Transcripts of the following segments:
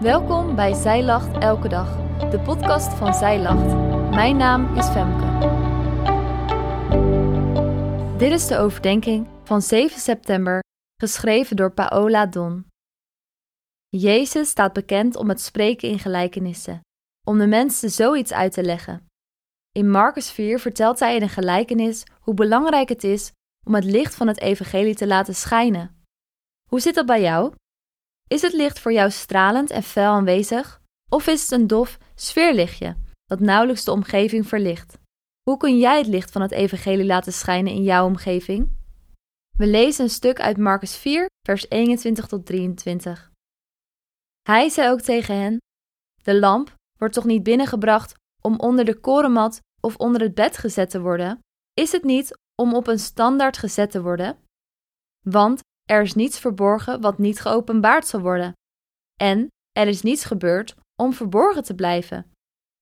Welkom bij Zij Lacht Elke Dag, de podcast van Zij Lacht. Mijn naam is Femke. Dit is de overdenking van 7 september, geschreven door Paola Don. Jezus staat bekend om het spreken in gelijkenissen, om de mensen zoiets uit te leggen. In Marcus 4 vertelt hij in een gelijkenis hoe belangrijk het is om het licht van het evangelie te laten schijnen. Hoe zit dat bij jou? Is het licht voor jou stralend en fel aanwezig? Of is het een dof sfeerlichtje dat nauwelijks de omgeving verlicht? Hoe kun jij het licht van het evangelie laten schijnen in jouw omgeving? We lezen een stuk uit Marcus 4, vers 21 tot 23. Hij zei ook tegen hen: De lamp wordt toch niet binnengebracht om onder de korenmat of onder het bed gezet te worden? Is het niet om op een standaard gezet te worden? Want er is niets verborgen wat niet geopenbaard zal worden. En er is niets gebeurd om verborgen te blijven,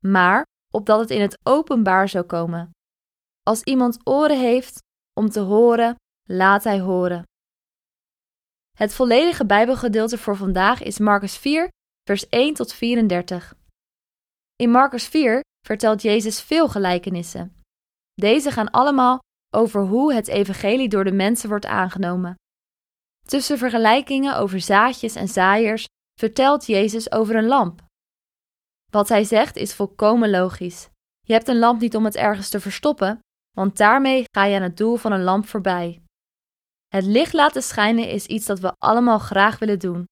maar opdat het in het openbaar zou komen. Als iemand oren heeft om te horen, laat hij horen. Het volledige Bijbelgedeelte voor vandaag is Marcus 4, vers 1 tot 34. In Marcus 4 vertelt Jezus veel gelijkenissen. Deze gaan allemaal over hoe het evangelie door de mensen wordt aangenomen. Tussen vergelijkingen over zaadjes en zaaiers vertelt Jezus over een lamp. Wat hij zegt is volkomen logisch. Je hebt een lamp niet om het ergens te verstoppen, want daarmee ga je aan het doel van een lamp voorbij. Het licht laten schijnen is iets dat we allemaal graag willen doen.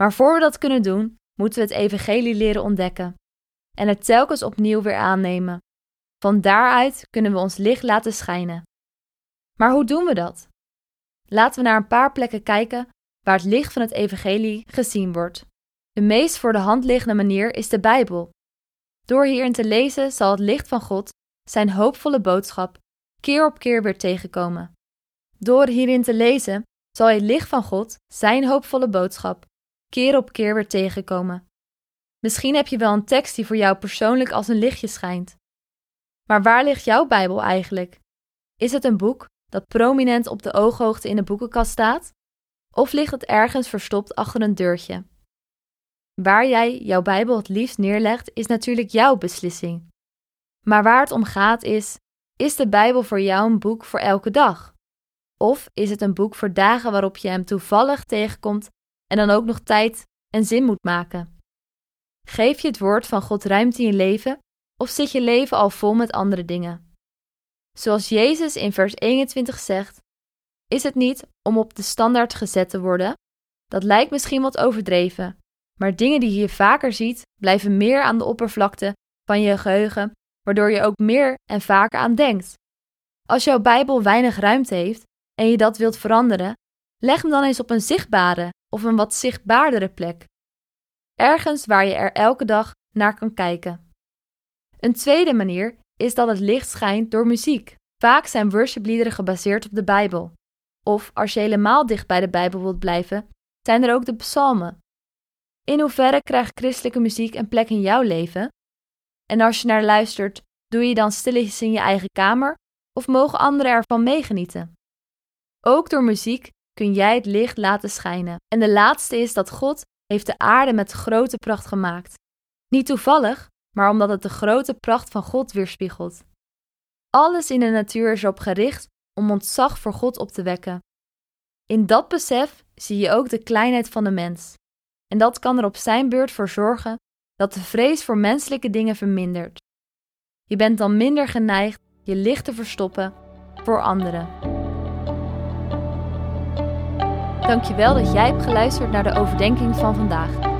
Maar voor we dat kunnen doen, moeten we het evangelie leren ontdekken en het telkens opnieuw weer aannemen. Van daaruit kunnen we ons licht laten schijnen. Maar hoe doen we dat? Laten we naar een paar plekken kijken waar het licht van het evangelie gezien wordt. De meest voor de hand liggende manier is de Bijbel. Door hierin te lezen zal het licht van God, zijn hoopvolle boodschap, keer op keer weer tegenkomen. Door hierin te lezen zal het licht van God, zijn hoopvolle boodschap, keer op keer weer tegenkomen. Misschien heb je wel een tekst die voor jou persoonlijk als een lichtje schijnt. Maar waar ligt jouw Bijbel eigenlijk? Is het een boek dat prominent op de ooghoogte in de boekenkast staat? Of ligt het ergens verstopt achter een deurtje? Waar jij jouw Bijbel het liefst neerlegt, is natuurlijk jouw beslissing. Maar waar het om gaat is: is de Bijbel voor jou een boek voor elke dag? Of is het een boek voor dagen waarop je hem toevallig tegenkomt en dan ook nog tijd en zin moet maken? Geef je het woord van God ruimte in je leven of zit je leven al vol met andere dingen? Zoals Jezus in vers 21 zegt, is het niet om op de standaard gezet te worden? Dat lijkt misschien wat overdreven, maar dingen die je vaker ziet, blijven meer aan de oppervlakte van je geheugen, waardoor je ook meer en vaker aan denkt. Als jouw Bijbel weinig ruimte heeft en je dat wilt veranderen, leg hem dan eens op een zichtbare of een wat zichtbaardere plek. Ergens waar je er elke dag naar kan kijken. Een tweede manier is dat het licht schijnt door muziek. Vaak zijn worshipliederen gebaseerd op de Bijbel. Of als je helemaal dicht bij de Bijbel wilt blijven, zijn er ook de psalmen. In hoeverre krijgt christelijke muziek een plek in jouw leven? En als je naar luistert, doe je dan stilletjes in je eigen kamer of mogen anderen ervan meegenieten? Ook door muziek kun jij het licht laten schijnen. En de laatste is dat God heeft de aarde met grote pracht gemaakt. Niet toevallig, maar omdat het de grote pracht van God weerspiegelt. Alles in de natuur is erop gericht om ontzag voor God op te wekken. In dat besef zie je ook de kleinheid van de mens. En dat kan er op zijn beurt voor zorgen dat de vrees voor menselijke dingen vermindert. Je bent dan minder geneigd je licht te verstoppen voor anderen. Dankjewel dat jij hebt geluisterd naar de overdenking van vandaag.